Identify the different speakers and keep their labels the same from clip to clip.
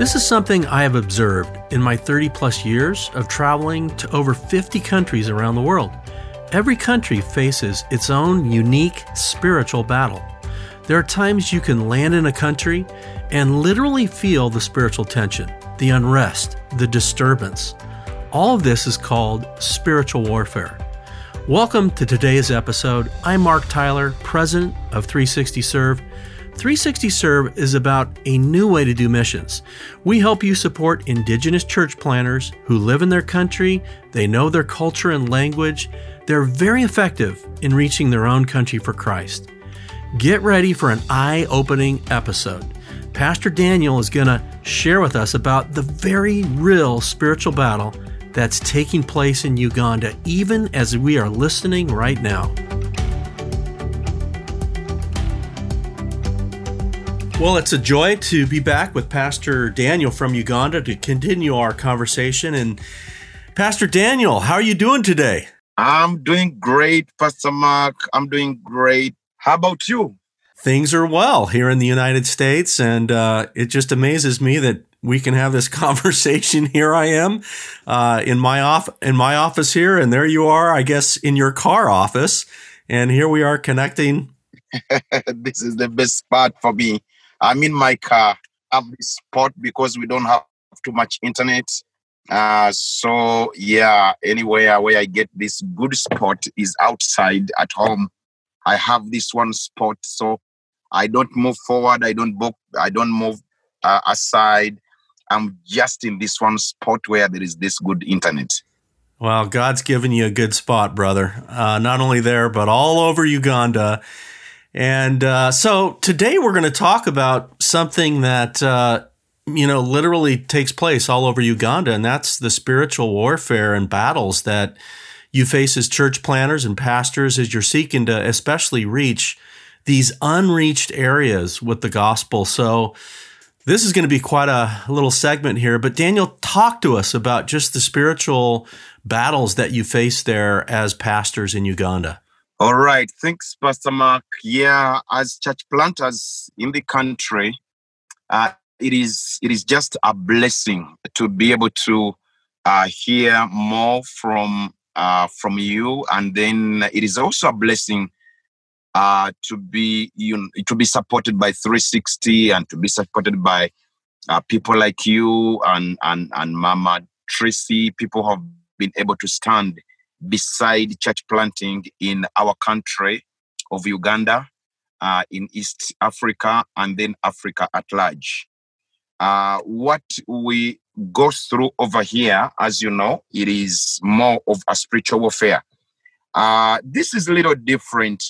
Speaker 1: This is something I have observed in my 30 plus years of traveling to over 50 countries around the world. Every country faces its own unique spiritual battle. There are times you can land in a country and literally feel the spiritual tension, the unrest, the disturbance. All of this is called spiritual warfare. Welcome to today's episode. I'm Mark Tyler, president of 360 Serve 360 Serve is about a new way to do missions. We help you support Indigenous church planters who live in their country, they know their culture and language, they're very effective in reaching their own country for Christ. Get ready for an eye opening episode. Pastor Daniel is going to share with us about the very real spiritual battle that's taking place in Uganda, even as we are listening right now. Well, it's a joy to be back with Pastor Daniel from Uganda to continue our conversation. And Pastor Daniel, how are you doing today?
Speaker 2: I'm doing great, Pastor Mark. I'm doing great. How about you?
Speaker 1: Things are well here in the United States, and uh, it just amazes me that we can have this conversation. Here I am uh, in my off in my office here, and there you are, I guess, in your car office, and here we are connecting.
Speaker 2: this is the best part for me I'm in my car. Have this spot because we don't have too much internet. Uh, so yeah, anywhere where I get this good spot is outside at home. I have this one spot, so I don't move forward. I don't book. I don't move uh, aside. I'm just in this one spot where there is this good internet.
Speaker 1: Well, God's given you a good spot, brother. Uh, not only there, but all over Uganda. And uh, so today we're going to talk about something that, uh, you know, literally takes place all over Uganda, and that's the spiritual warfare and battles that you face as church planters and pastors as you're seeking to especially reach these unreached areas with the gospel. So, this is going to be quite a little segment here, but Daniel, talk to us about just the spiritual battles that you face there as pastors in Uganda.
Speaker 2: All right. Thanks, Pastor Mark. Yeah, as church planters in the country, uh, it is it is just a blessing to be able to uh, hear more from uh, from you, and then it is also a blessing uh, to be you know, to be supported by 360 and to be supported by uh, people like you and and and Mama Tracy. People have been able to stand beside church planting in our country of Uganda, uh, in East Africa, and then Africa at large. Uh, what we go through over here, as you know, it is more of a spiritual warfare. Uh, this is a little different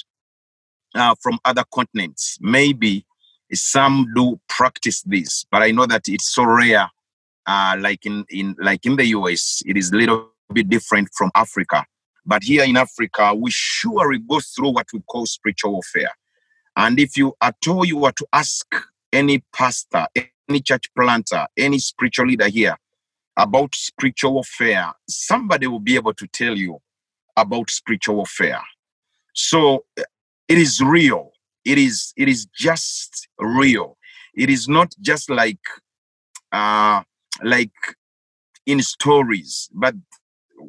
Speaker 2: uh, from other continents. Maybe some do practice this, but I know that it's so rare. Uh, like in, in like in the US, it is little bit different from Africa. But here in Africa, we surely go through what we call spiritual warfare. And if you at all you were to ask any pastor, any church planter, any spiritual leader here about spiritual warfare, somebody will be able to tell you about spiritual warfare. So it is real. It is it is just real. It is not just like uh like in stories, but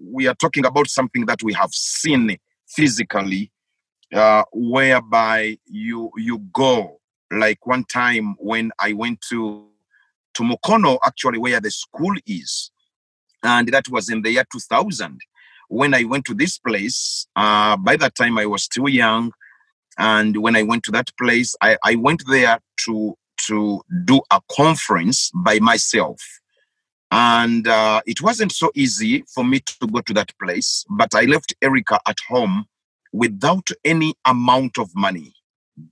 Speaker 2: we are talking about something that we have seen physically, uh, whereby you you go. Like one time when I went to to Mukono, actually where the school is, and that was in the year 2000. When I went to this place, uh, by that time I was still young, and when I went to that place, I, I went there to to do a conference by myself and uh, it wasn't so easy for me to go to that place, but I left Erica at home without any amount of money,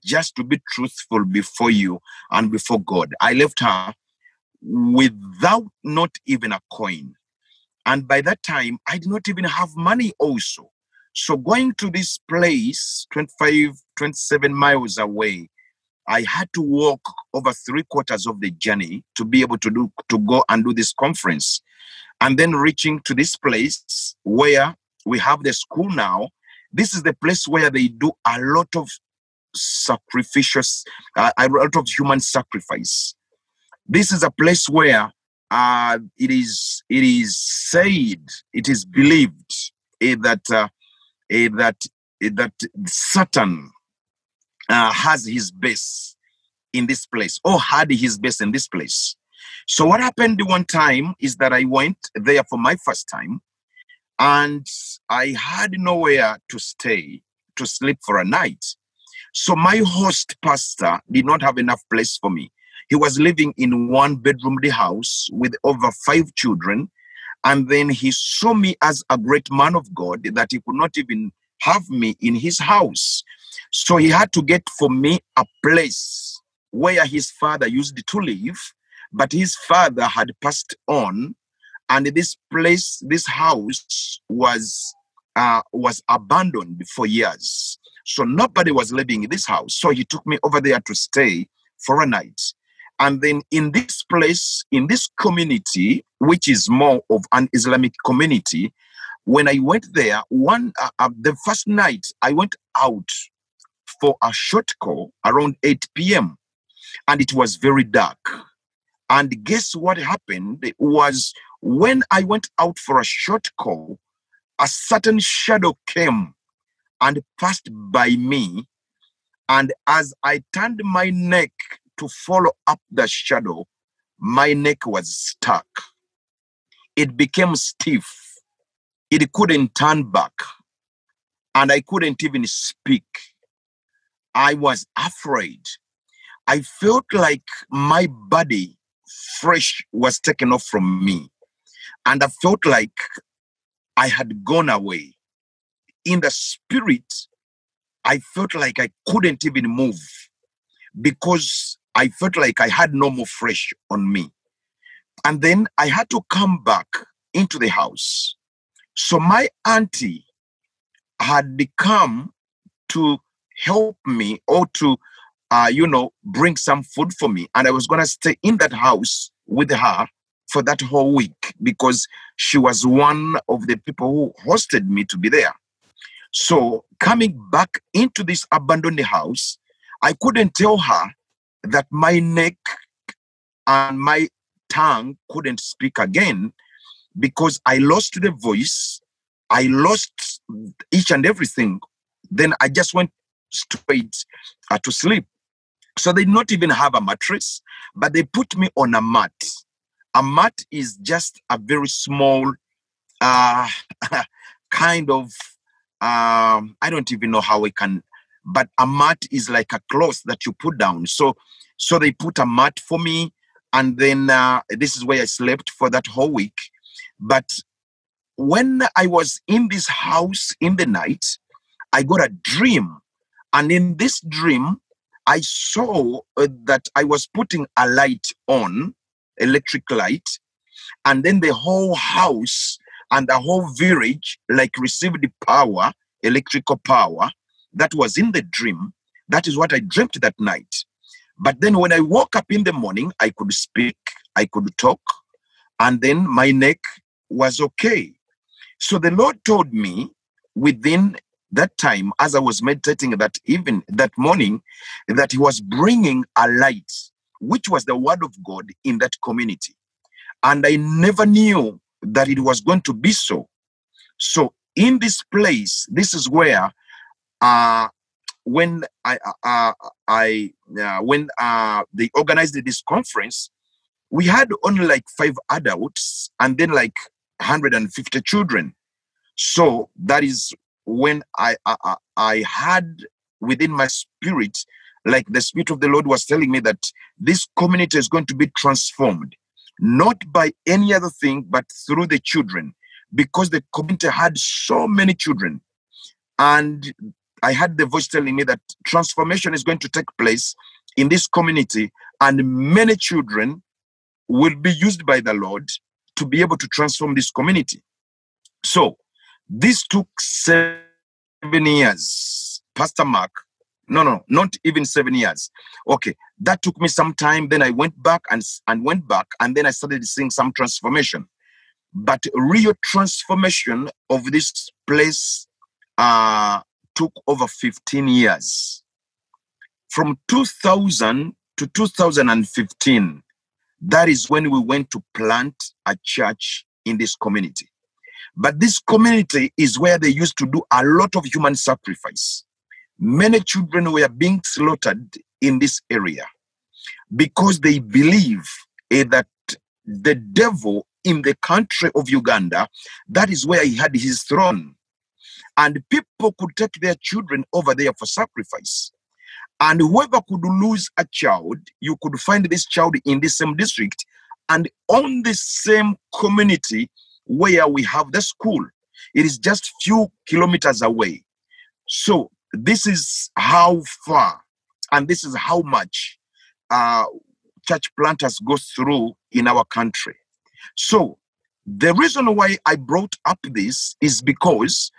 Speaker 2: just to be truthful before you and before God. I left her without not even a coin. And by that time, I did not even have money also. So going to this place, 25, 27 miles away, I had to walk over three quarters of the journey to be able to do to go and do this conference. And then reaching to this place where we have the school now. This is the place where they do a lot of sacrificial, uh, a lot of human sacrifice. This is a place where uh, it is it is said, it is believed eh, that uh, eh, that eh, that Satan uh, has his base in this place or had his base in this place. So what happened one time is that I went there for my first time and I had nowhere to stay to sleep for a night. So my host pastor did not have enough place for me. He was living in one bedroom the house with over five children. And then he saw me as a great man of God that he could not even have me in his house. So he had to get for me a place where his father used to live, but his father had passed on, and this place, this house was uh, was abandoned for years. So nobody was living in this house. So he took me over there to stay for a night. And then in this place, in this community, which is more of an Islamic community, when I went there, one uh, uh, the first night I went out for a short call around 8 p.m. and it was very dark. And guess what happened? Was when I went out for a short call, a certain shadow came and passed by me. And as I turned my neck to follow up the shadow, my neck was stuck. It became stiff. It couldn't turn back. And I couldn't even speak. I was afraid. I felt like my body fresh was taken off from me. And I felt like I had gone away. In the spirit, I felt like I couldn't even move because I felt like I had no more fresh on me. And then I had to come back into the house. So my auntie had come to help me or to, uh, you know, bring some food for me. And I was going to stay in that house with her for that whole week because she was one of the people who hosted me to be there. So coming back into this abandoned house, I couldn't tell her that my neck and my tongue couldn't speak again because I lost the voice, I lost each and everything. Then I just went straight uh, to sleep. So they not even have a mattress, but they put me on a mat. A mat is just a very small uh, kind of, um, I don't even know how I can but a mat is like a cloth that you put down. So, so they put a mat for me, and then uh, this is where I slept for that whole week. But when I was in this house in the night, I got a dream, and in this dream, I saw uh, that I was putting a light on, electric light, and then the whole house and the whole village like received the power, electrical power, that was in the dream. That is what I dreamt that night. But then when I woke up in the morning, I could speak, I could talk, and then my neck was okay. So the Lord told me within that time, as I was meditating that even that morning, that He was bringing a light, which was the Word of God in that community. And I never knew that it was going to be so. So in this place, this is where uh, when I, uh, uh, I uh, when uh, they organized this conference, we had only like five adults and then like 150 children. So that is when I, I I had within my spirit, like the spirit of the Lord was telling me that this community is going to be transformed, not by any other thing, but through the children, because the community had so many children, and I had the voice telling me that transformation is going to take place in this community, and many children will be used by the Lord to be able to transform this community. So, this took seven years. Pastor Mark, no, no, not even seven years. Okay, that took me some time. Then I went back and, and went back, and then I started seeing some transformation. But real transformation of this place uh, took over 15 years. From 2000 to 2015, that is when we went to plant a church in this community. But this community is where they used to do a lot of human sacrifice. Many children were being slaughtered in this area because they believe eh, that the devil in the country of Uganda, that is where he had his throne. And people could take their children over there for sacrifice. And whoever could lose a child, you could find this child in the same district and on the same community where we have the school. It is just few kilometers away. So this is how far and this is how much uh, church planters go through in our country. So the reason why I brought up this is because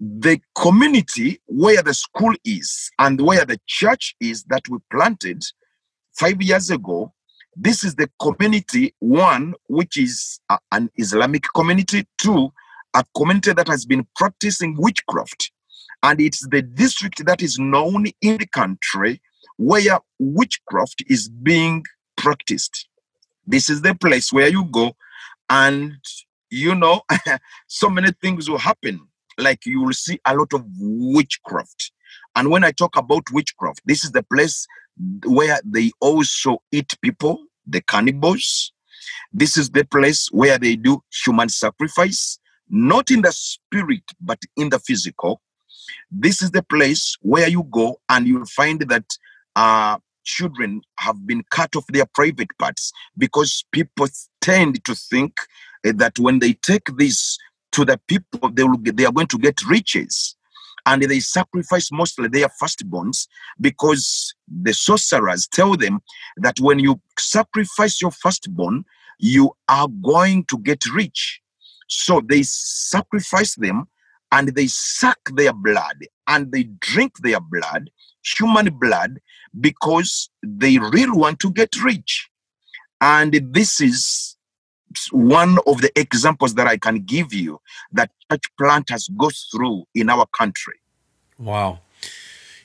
Speaker 2: the community where the school is and where the church is that we planted five years ago this is the community one which is a, an islamic community two a community that has been practicing witchcraft. And it's the district that is known in the country where witchcraft is being practiced. This is the place where you go and you know so many things will happen. Like you will see a lot of witchcraft. And when I talk about witchcraft, this is the place where they also eat people, the cannibals. This is the place where they do human sacrifice, not in the spirit, but in the physical. This is the place where you go and you'll find that uh, children have been cut off their private parts because people tend to think uh, that when they take this to the people they will they are going to get riches and they sacrifice mostly their firstborns because the sorcerers tell them that when you sacrifice your firstborn you are going to get rich. So they sacrifice them and they suck their blood and they drink their blood human blood because they really want to get rich. And this is one of the examples that I can give you that church planters go through in our country.
Speaker 1: Wow.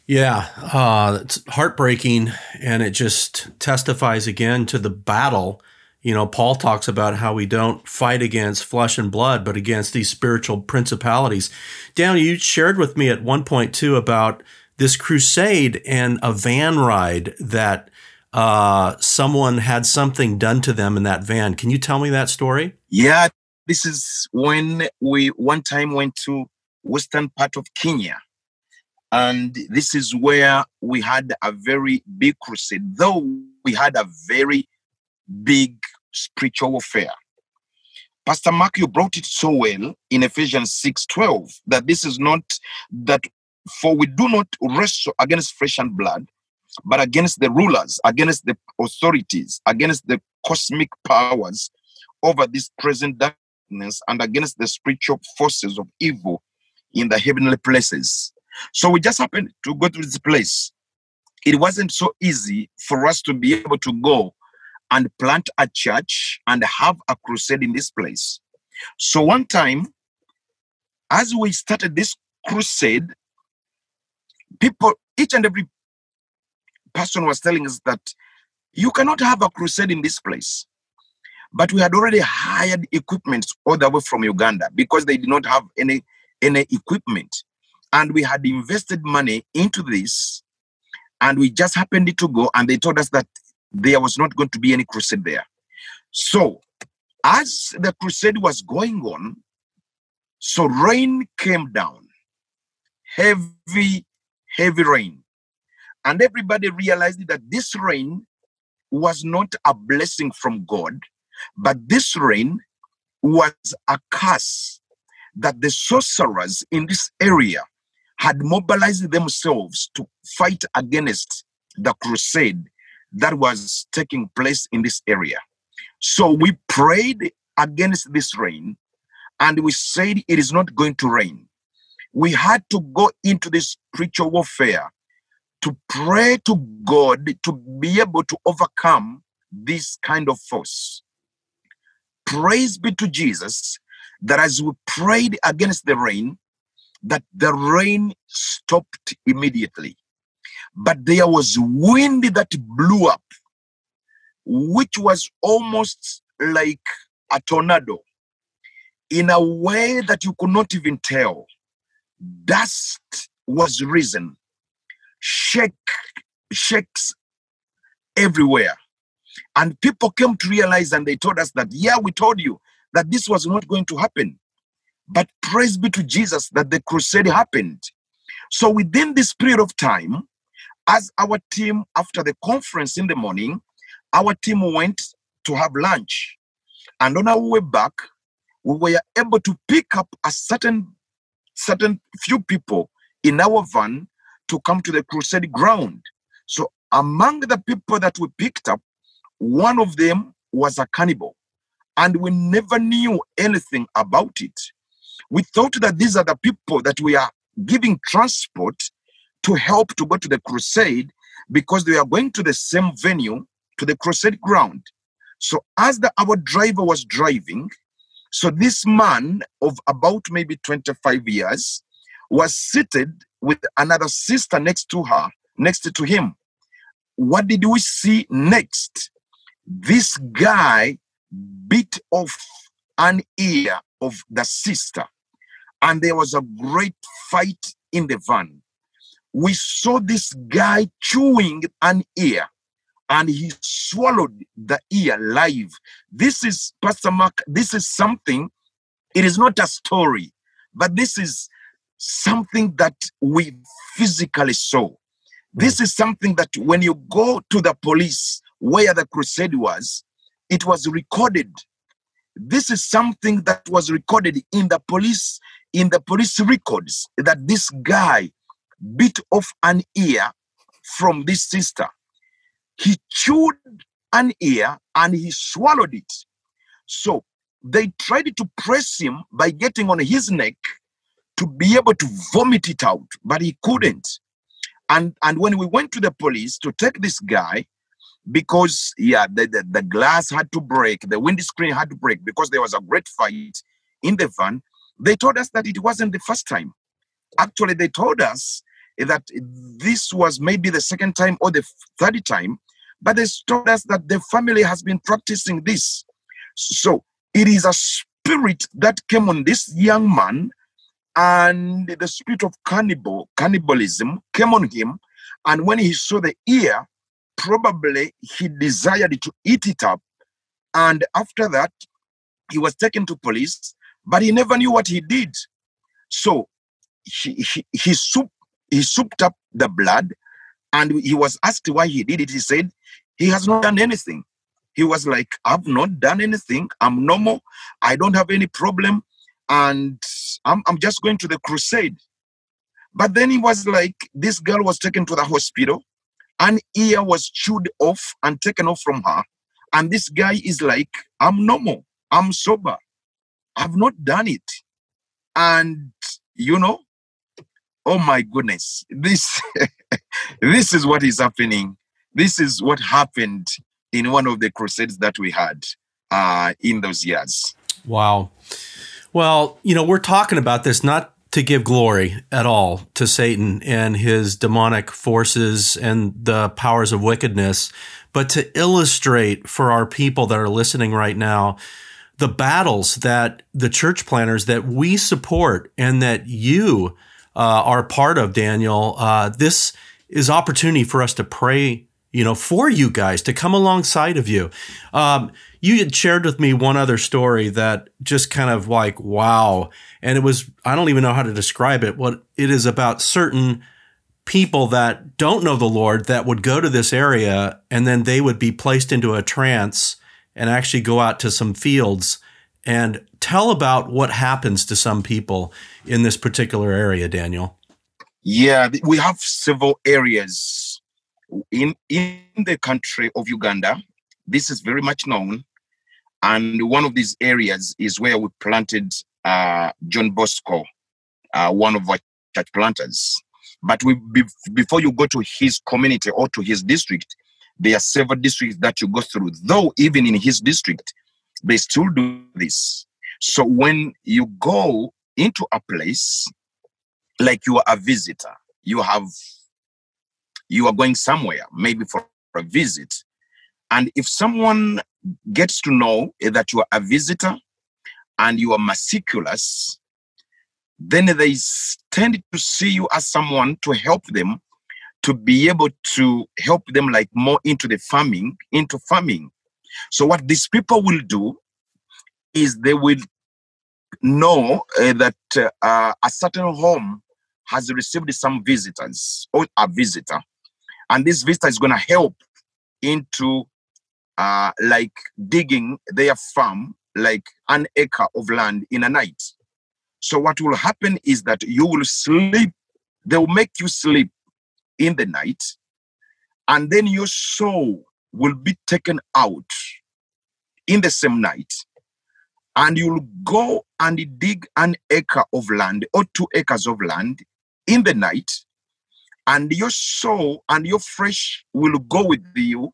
Speaker 1: Yeah, uh, it's heartbreaking, and it just testifies again to the battle. You know, Paul talks about how we don't fight against flesh and blood, but against these spiritual principalities. Down, you shared with me at one point too about this crusade and a van ride that uh, someone had something done to them in that van. Can you tell me that story?
Speaker 2: Yeah, this is when we one time went to western part of Kenya. And this is where we had a very big crusade, though we had a very big spiritual affair. Pastor Mark, you brought it so well in Ephesians 6:12 that this is not that for we do not wrestle against flesh and blood, but against the rulers, against the authorities, against the cosmic powers over this present darkness, and against the spiritual forces of evil in the heavenly places. So we just happened to go to this place. It wasn't so easy for us to be able to go and plant a church and have a crusade in this place. So one time, as we started this crusade, people, each and every person was telling us that you cannot have a crusade in this place. But we had already hired equipment all the way from Uganda because they did not have any, any equipment. And we had invested money into this. And we just happened to go, and they told us that there was not going to be any crusade there. So, as the crusade was going on, so rain came down, heavy, heavy rain. And everybody realized that this rain was not a blessing from God, but this rain was a curse that the sorcerers in this area had mobilized themselves to fight against the crusade that was taking place in this area. So we prayed against this rain and we said it is not going to rain. We had to go into this spiritual warfare to pray to God to be able to overcome this kind of force. Praise be to Jesus that as we prayed against the rain, that the rain stopped immediately. But there was wind that blew up. which was almost like a tornado in a way that you could not even tell. Dust was risen, shake, shakes everywhere. And people came to realize and they told us that, yeah, we told you that this was not going to happen. But praise be to Jesus that the crusade happened. So within this period of time, as our team, after the conference in the morning, our team went to have lunch. And on our way back, we were able to pick up a certain certain few people in our van to come to the crusade ground. So among the people that we picked up, one of them was a cannibal. And we never knew anything about it. We thought that these are the people that we are giving transport to help to go to the crusade because they are going to the same venue to the crusade ground. So as the our driver was driving, so this man of about maybe 25 years was seated with another sister next to her, next to him. What did we see next? This guy bit off an ear of the sister, and there was a great fight in the van. We saw this guy chewing an ear and he swallowed the ear live. This is, Pastor Mark, this is something, it is not a story, but this is something that we physically saw. This is something that when you go to the police where the crusade was, it was recorded. This is something that was recorded in the police in the police records that this guy bit off an ear from this sister he chewed an ear and he swallowed it. So they tried to press him by getting on his neck to be able to vomit it out, but he couldn't. And and when we went to the police to take this guy, because yeah, the, the, the glass had to break, the windscreen had to break because there was a great fight in the van, they told us that it wasn't the first time. Actually, they told us that this was maybe the second time or the third time but they told us that the family has been practicing this. So it is a spirit that came on this young man, and the spirit of cannibal cannibalism came on him. And when he saw the ear, probably he desired to eat it up. And after that, he was taken to police, but he never knew what he did. So he he, he soup he souped up the blood and he was asked why he did it. He said, he has not done anything. He was like, I've not done anything. I'm normal. I don't have any problem. And I'm, I'm just going to the crusade. But then it was like, this girl was taken to the hospital. An ear was chewed off and taken off from her. And this guy is like, I'm normal. I'm sober. I've not done it. And, you know, oh my goodness, this, this is what is happening this is what happened in one of the crusades that we had uh, in those years.
Speaker 1: Wow. Well, you know, we're talking about this not to give glory at all to Satan and his demonic forces and the powers of wickedness, but to illustrate for our people that are listening right now the battles that the church planters that we support and that you uh, are part of, Daniel. Uh, this is opportunity for us to pray you know, for you guys to come alongside of you. Um, you had shared with me one other story that just kind of like, wow. And it was, I don't even know how to describe it. What it is about certain people that don't know the Lord that would go to this area and then they would be placed into a trance and actually go out to some fields and tell about what happens to some people in this particular area, Daniel.
Speaker 2: Yeah, we have several areas in in the country of Uganda, this is very much known, and one of these areas is where we planted uh, John Bosco, uh, one of our church planters. But we be, before you go to his community or to his district, there are several districts that you go through. Though even in his district, they still do this. So when you go into a place like you are a visitor, you have you are going somewhere, maybe for a visit, And if someone gets to know that you are a visitor and you are meticulous, then they tend to see you as someone to help them to be able to help them like more into the farming, into farming. So what these people will do is they will know uh, that uh, a certain home has received some visitors or a visitor, and this visitor is going to help into uh, like digging their farm, like an acre of land in a night. So what will happen is that you will sleep. They will make you sleep in the night, and then your soul will be taken out in the same night and you'll go and dig an acre of land or two acres of land in the night, and your soul and your flesh will go with you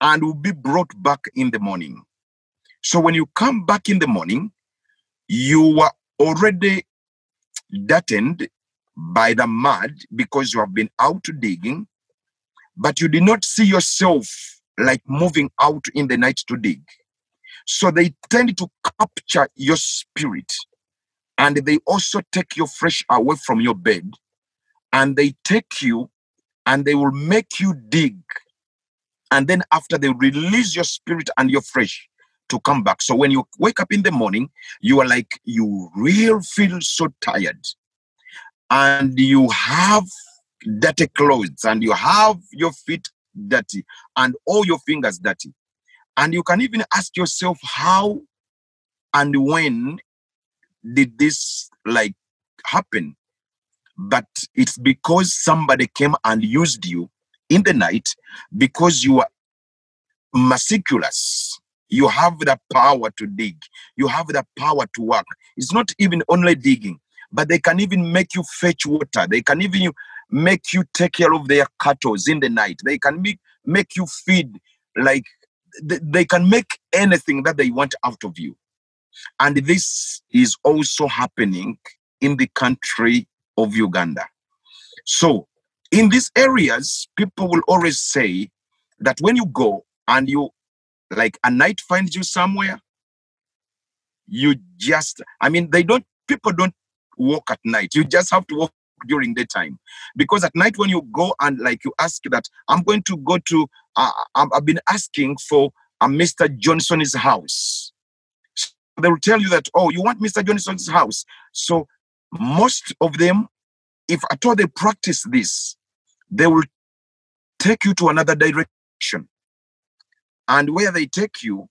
Speaker 2: and will be brought back in the morning. So when you come back in the morning, you are already deadened by the mud because you have been out digging, but you did not see yourself like moving out in the night to dig. So they tend to capture your spirit and they also take your flesh away from your bed and they take you and they will make you dig. And then after they release your spirit and your flesh to come back. So when you wake up in the morning, you are like, you real feel so tired. And you have dirty clothes and you have your feet dirty and all your fingers dirty. And you can even ask yourself how and when did this like happen? But it's because somebody came and used you in the night because you are meticulous. You have the power to dig. You have the power to work. It's not even only digging, but they can even make you fetch water. They can even make you take care of their cattle in the night. They can make, make you feed like they can make anything that they want out of you. And this is also happening in the country of Uganda. So, in these areas, people will always say that when you go and you, like a night finds you somewhere, you just, I mean, they don't, people don't walk at night. You just have to walk during the time because at night when you go and like you ask that i'm going to go to uh, i've been asking for a mr johnson's house so they will tell you that oh you want mr johnson's house so most of them if at all they practice this they will take you to another direction and where they take you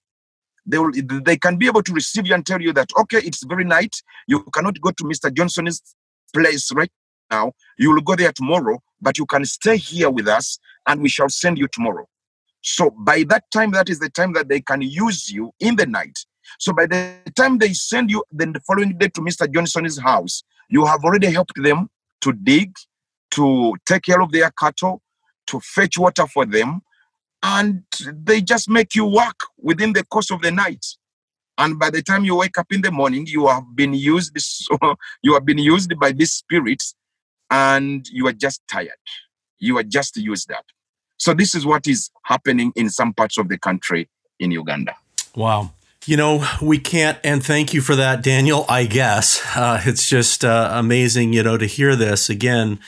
Speaker 2: they will they can be able to receive you and tell you that okay it's very night you cannot go to mr johnson's place right now. You will go there tomorrow, but you can stay here with us and we shall send you tomorrow. So by that time, that is the time that they can use you in the night. So by the time they send you then the following day to Mr. Johnson's house, you have already helped them to dig, to take care of their cattle, to fetch water for them, and they just make you work within the course of the night. And by the time you wake up in the morning, you have been used. So you have been used by these spirits and you are just tired. You are just used up. So this is what is happening in some parts of the country in Uganda.
Speaker 1: Wow. You know, we can't, and thank you for that, Daniel. I guess uh, it's just uh, amazing, you know, to hear this again.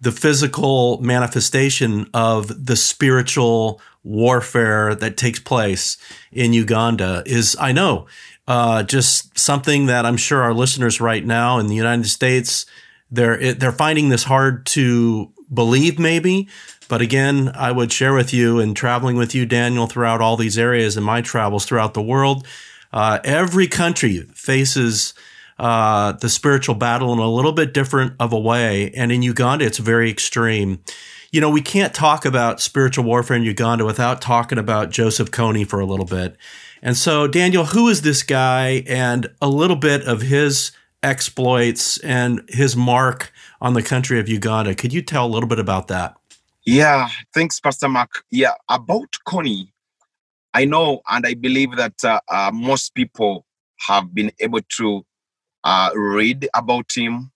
Speaker 1: The physical manifestation of the spiritual warfare that takes place in Uganda is, I know, uh, just something that I'm sure our listeners right now in the United States, they're they're finding this hard to believe, maybe. But again, I would share with you and traveling with you, Daniel, throughout all these areas in my travels throughout the world. Uh, every country faces uh, the spiritual battle in a little bit different of a way, and in Uganda, it's very extreme. You know, we can't talk about spiritual warfare in Uganda without talking about Joseph Kony for a little bit. And so, Daniel, who is this guy, and a little bit of his exploits and his mark on the country of Uganda. Could you tell a little bit about that?
Speaker 2: Yeah, thanks, Pastor Mark. Yeah, about Kony, I know and I believe that uh, uh, most people have been able to uh, read about him.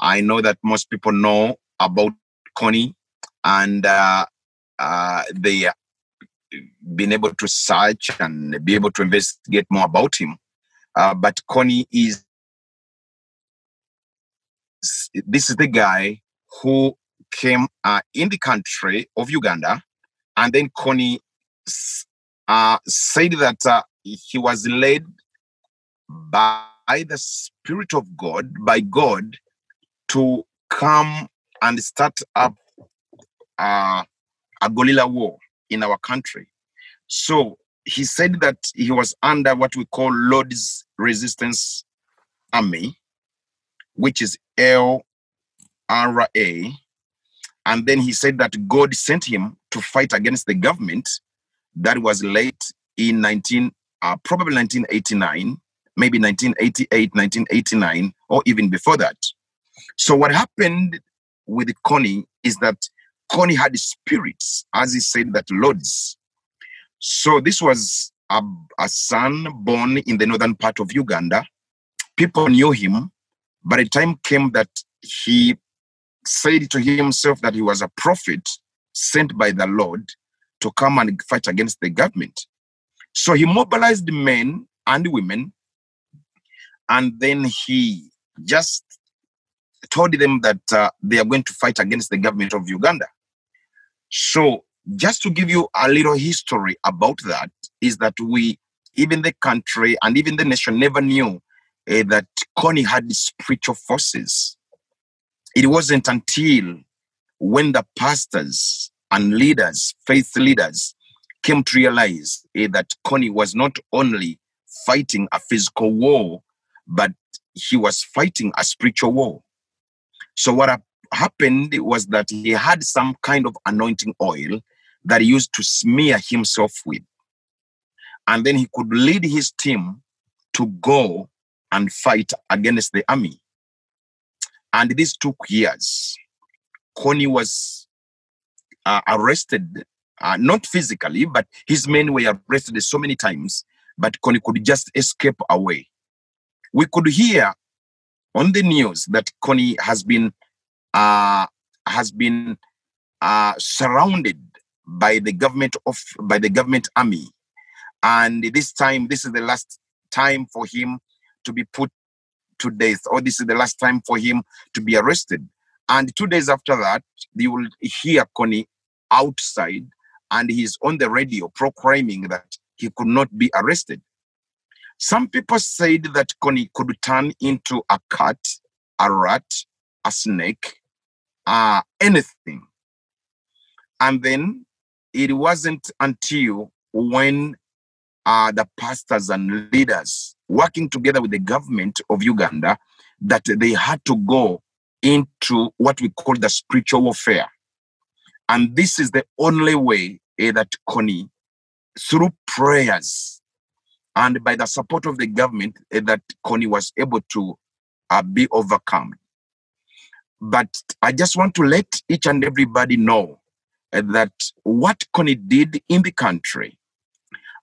Speaker 2: I know that most people know about Kony and uh, uh, the been able to search and be able to investigate more about him. Uh, but Kony is this is the guy who came uh, in the country of Uganda, and then Kony uh, said that uh, he was led by the Spirit of God, by God, to come and start up uh, a guerrilla war in our country. So he said that he was under what we call Lord's Resistance Army, which is LRA. And then he said that God sent him to fight against the government that was late in 19, uh, probably 1989, maybe 1988, 1989, or even before that. So what happened with Kony is that Kony had spirits, as he said, that lords. So this was a, a son born in the northern part of Uganda. People knew him, By the time came that he said to himself that he was a prophet sent by the Lord to come and fight against the government. So he mobilized men and women, and then he just told them that uh, they are going to fight against the government of Uganda. So, just to give you a little history about that, is that we, even the country and even the nation, never knew uh, that Kony had spiritual forces. It wasn't until when the pastors and leaders, faith leaders, came to realize uh, that Kony was not only fighting a physical war, but he was fighting a spiritual war. So, what happened was that he had some kind of anointing oil that he used to smear himself with. And then he could lead his team to go and fight against the army. And this took years. Kony was uh, arrested, uh, not physically, but his men were arrested so many times, but Kony could just escape away. We could hear on the news that Kony has been uh, has been uh, surrounded by the government of by the government army, and this time this is the last time for him to be put to death, or this is the last time for him to be arrested. And two days after that, you will hear Kony outside, and he's on the radio proclaiming that he could not be arrested. Some people said that Kony could turn into a cat, a rat, a snake, uh, anything. And then it wasn't until when uh, the pastors and leaders working together with the government of Uganda that they had to go into what we call the spiritual warfare. And this is the only way eh, that Kony, through prayers and by the support of the government, eh, that Kony was able to uh, be overcome. But I just want to let each and everybody know uh, that what Kony did in the country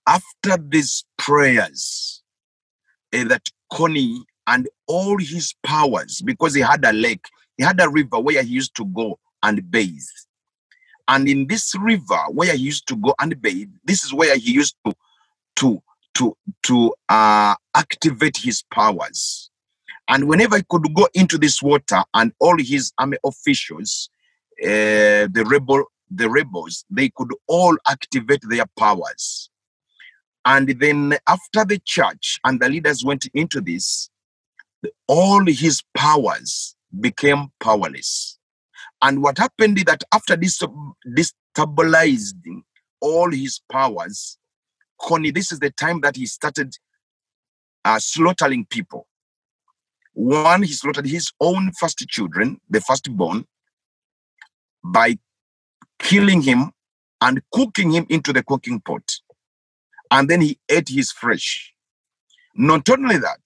Speaker 2: after these prayers, uh, that Kony and all his powers, because he had a lake, he had a river where he used to go and bathe. And in this river where he used to go and bathe, this is where he used to to to to uh, activate his powers. And whenever he could go into this water, and all his army officials, uh, the rebel, the rebels, they could all activate their powers. And then after the church and the leaders went into this, all his powers became powerless. And what happened is that after this destabilizing all his powers, Kony, this is the time that he started uh, slaughtering people. One, he slaughtered his own first children, the firstborn, by killing him and cooking him into the cooking pot. And then he ate his flesh. Not only that,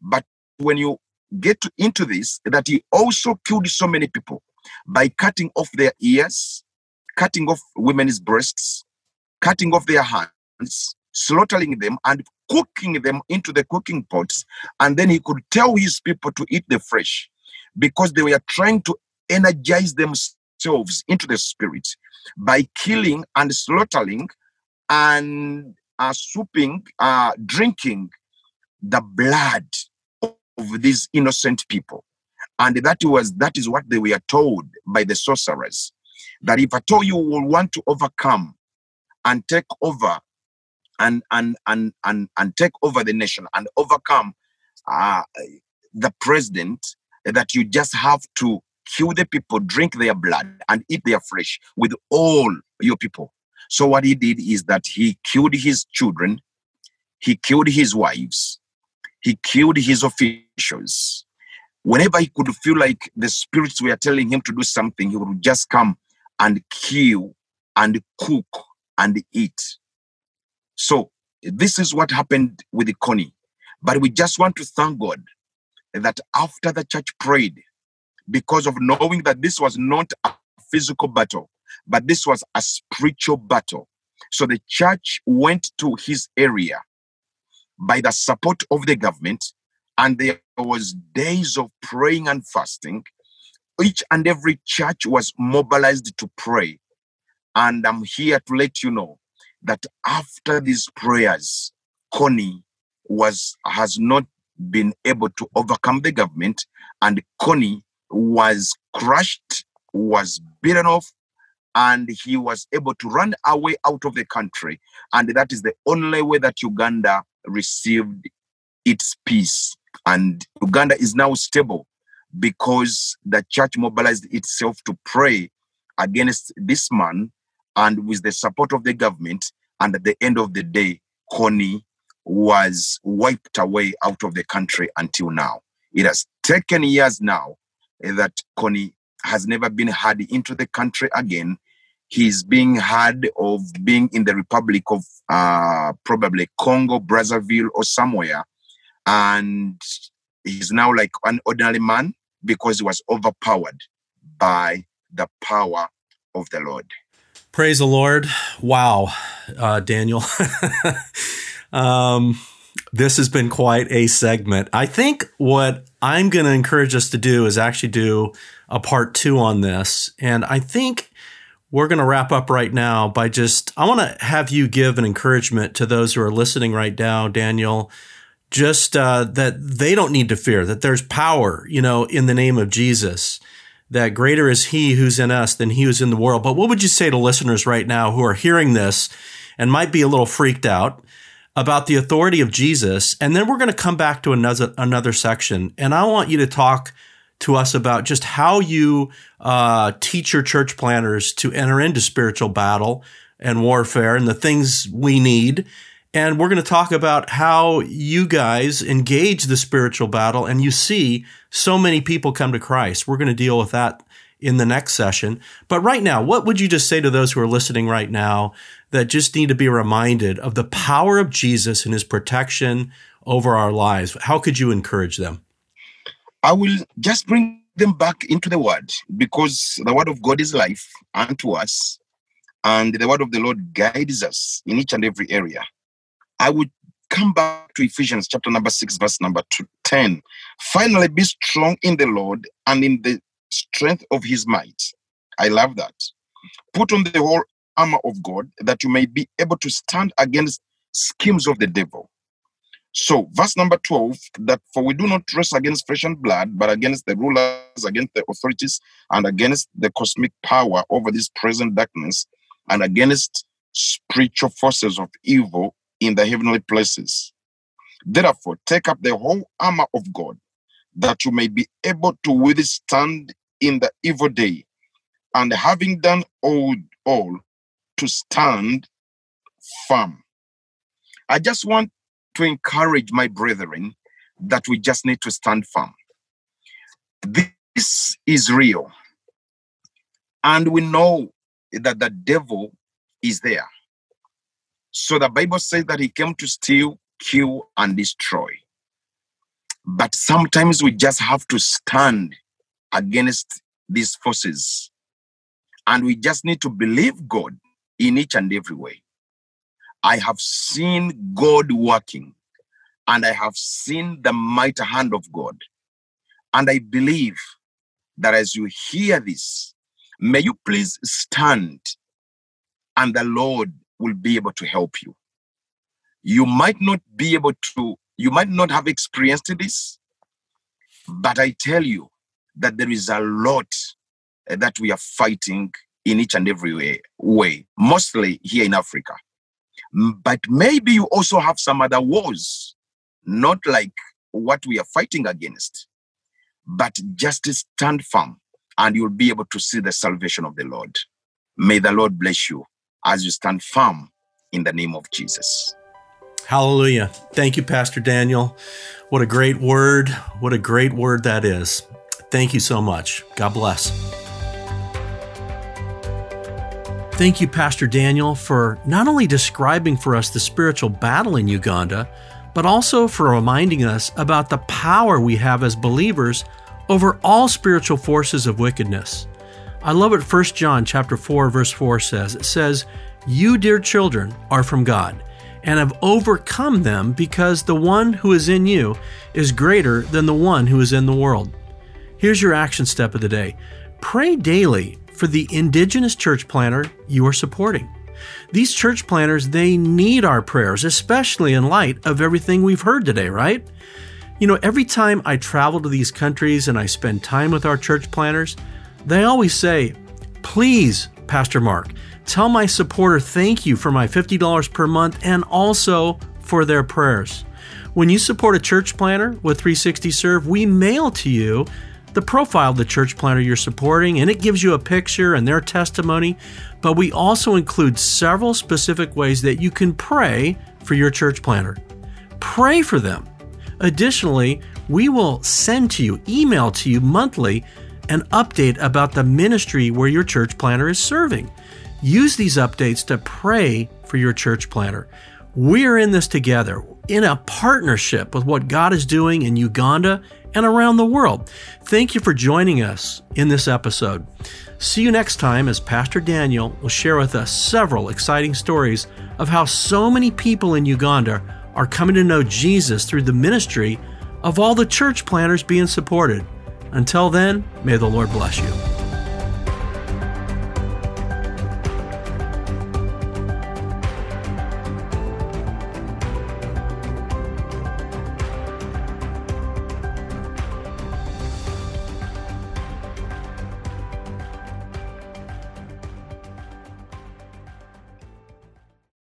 Speaker 2: but when you get into this, that he also killed so many people by cutting off their ears, cutting off women's breasts, cutting off their hands, slaughtering them, and cooking them into the cooking pots, and then he could tell his people to eat the flesh because they were trying to energize themselves into the spirit by killing and slaughtering and are swooping, are drinking the blood of these innocent people. And that was that is what they were told by the sorcerers. That if at all you will want to overcome and take over and and and and, and take over the nation and overcome uh, the president, that you just have to kill the people, drink their blood, and eat their flesh with all your people. So what he did is that he killed his children, he killed his wives, he killed his officials. Whenever he could feel like the spirits were telling him to do something, he would just come and kill and cook and eat. So this is what happened with the Kony. But we just want to thank God that after the church prayed, because of knowing that this was not a physical battle, but this was a spiritual battle. So the church went to his area by the support of the government, and there was days of praying and fasting. Each and every church was mobilized to pray. And I'm here to let you know that after these prayers, Kony was has not been able to overcome the government, and Kony was crushed, was beaten off, and he was able to run away out of the country. And that is the only way that Uganda received its peace. And Uganda is now stable because the church mobilized itself to pray against this man and with the support of the government. And at the end of the day, Kony was wiped away out of the country until now. It has taken years now that Kony has never been had into the country again. He's being heard of being in the Republic of uh, probably Congo, Brazzaville, or somewhere. And he's now like an ordinary man because he was overpowered by the power of the Lord.
Speaker 1: Praise the Lord. Wow, uh, Daniel. um, this has been quite a segment. I think what I'm going to encourage us to do is actually do a part two on this. And I think we're going to wrap up right now by just, I want to have you give an encouragement to those who are listening right now, Daniel, just uh, that they don't need to fear, that there's power, you know, in the name of Jesus, that greater is he who's in us than he who's in the world. But what would you say to listeners right now who are hearing this and might be a little freaked out? about the authority of Jesus. And then we're going to come back to another, another section. And I want you to talk to us about just how you uh, teach your church planters to enter into spiritual battle and warfare and the things we need. And we're going to talk about how you guys engage the spiritual battle and you see so many people come to Christ. We're going to deal with that in the next session. But right now, what would you just say to those who are listening right now that just need to be reminded of the power of Jesus and his protection over our lives? How could you encourage them?
Speaker 2: I will just bring them back into the word because the word of God is life unto us, and the word of the Lord guides us in each and every area. I would come back to Ephesians chapter number 6, verse number 10. Finally, be strong in the Lord and in the strength of his might. I love that. Put on the whole armor of God that you may be able to stand against schemes of the devil. So, verse number 12 that for we do not wrestle against flesh and blood, but against the rulers, against the authorities, and against the cosmic power over this present darkness, and against spiritual forces of evil in the heavenly places. Therefore, take up the whole armor of God, that you may be able to withstand in the evil day, and having done all, all to stand firm. I just want to encourage my brethren that we just need to stand firm. This is real. And we know that the devil is there. So the Bible says that he came to steal, kill, and destroy. But sometimes we just have to stand against these forces. And we just need to believe God in each and every way. I have seen God working and I have seen the mighty hand of God. And I believe that as you hear this, may you please stand and the Lord will be able to help you. You might not be able to, you might not have experienced this, but I tell you that there is a lot uh, that we are fighting in each and every way, way, mostly here in Africa. But maybe you also have some other wars, not like what we are fighting against, but just stand firm and you'll be able to see the salvation of the Lord. May the Lord bless you as you stand firm in the name of Jesus.
Speaker 1: Hallelujah. Thank you, Pastor Daniel. What a great word. What a great word that is. Thank you so much. God bless. Thank you, Pastor Daniel, for not only describing for us the spiritual battle in Uganda, but also for reminding us about the power we have as believers over all spiritual forces of wickedness. I love what 1 John chapter 4 verse 4 says. It says, "You dear children are from God and have overcome them because the one who is in you is greater than the one who is in the world." Here's your action step of the day. Pray daily for the indigenous church planter you are supporting. These church planters, they need our prayers, especially in light of everything we've heard today, right? You know, every time I travel to these countries and I spend time with our church planters, they always say, Please, Pastor Mark, tell my supporter thank you for my $50 per month and also for their prayers. When you support a church planter with 360 Serve, we mail to you the profile of the church planter you're supporting, and it gives you a picture and their testimony. But we also include several specific ways that you can pray for your church planter. Pray for them. Additionally, we will send to you, email to you monthly, an update about the ministry where your church planter is serving. Use these updates to pray for your church planter. We're in this together, in a partnership with what God is doing in Uganda and around the world. Thank you for joining us in this episode. See you next time as Pastor Daniel will share with us several exciting stories of how so many people in Uganda are coming to know Jesus through the ministry of all the church planters being supported. Until then, may the Lord bless you.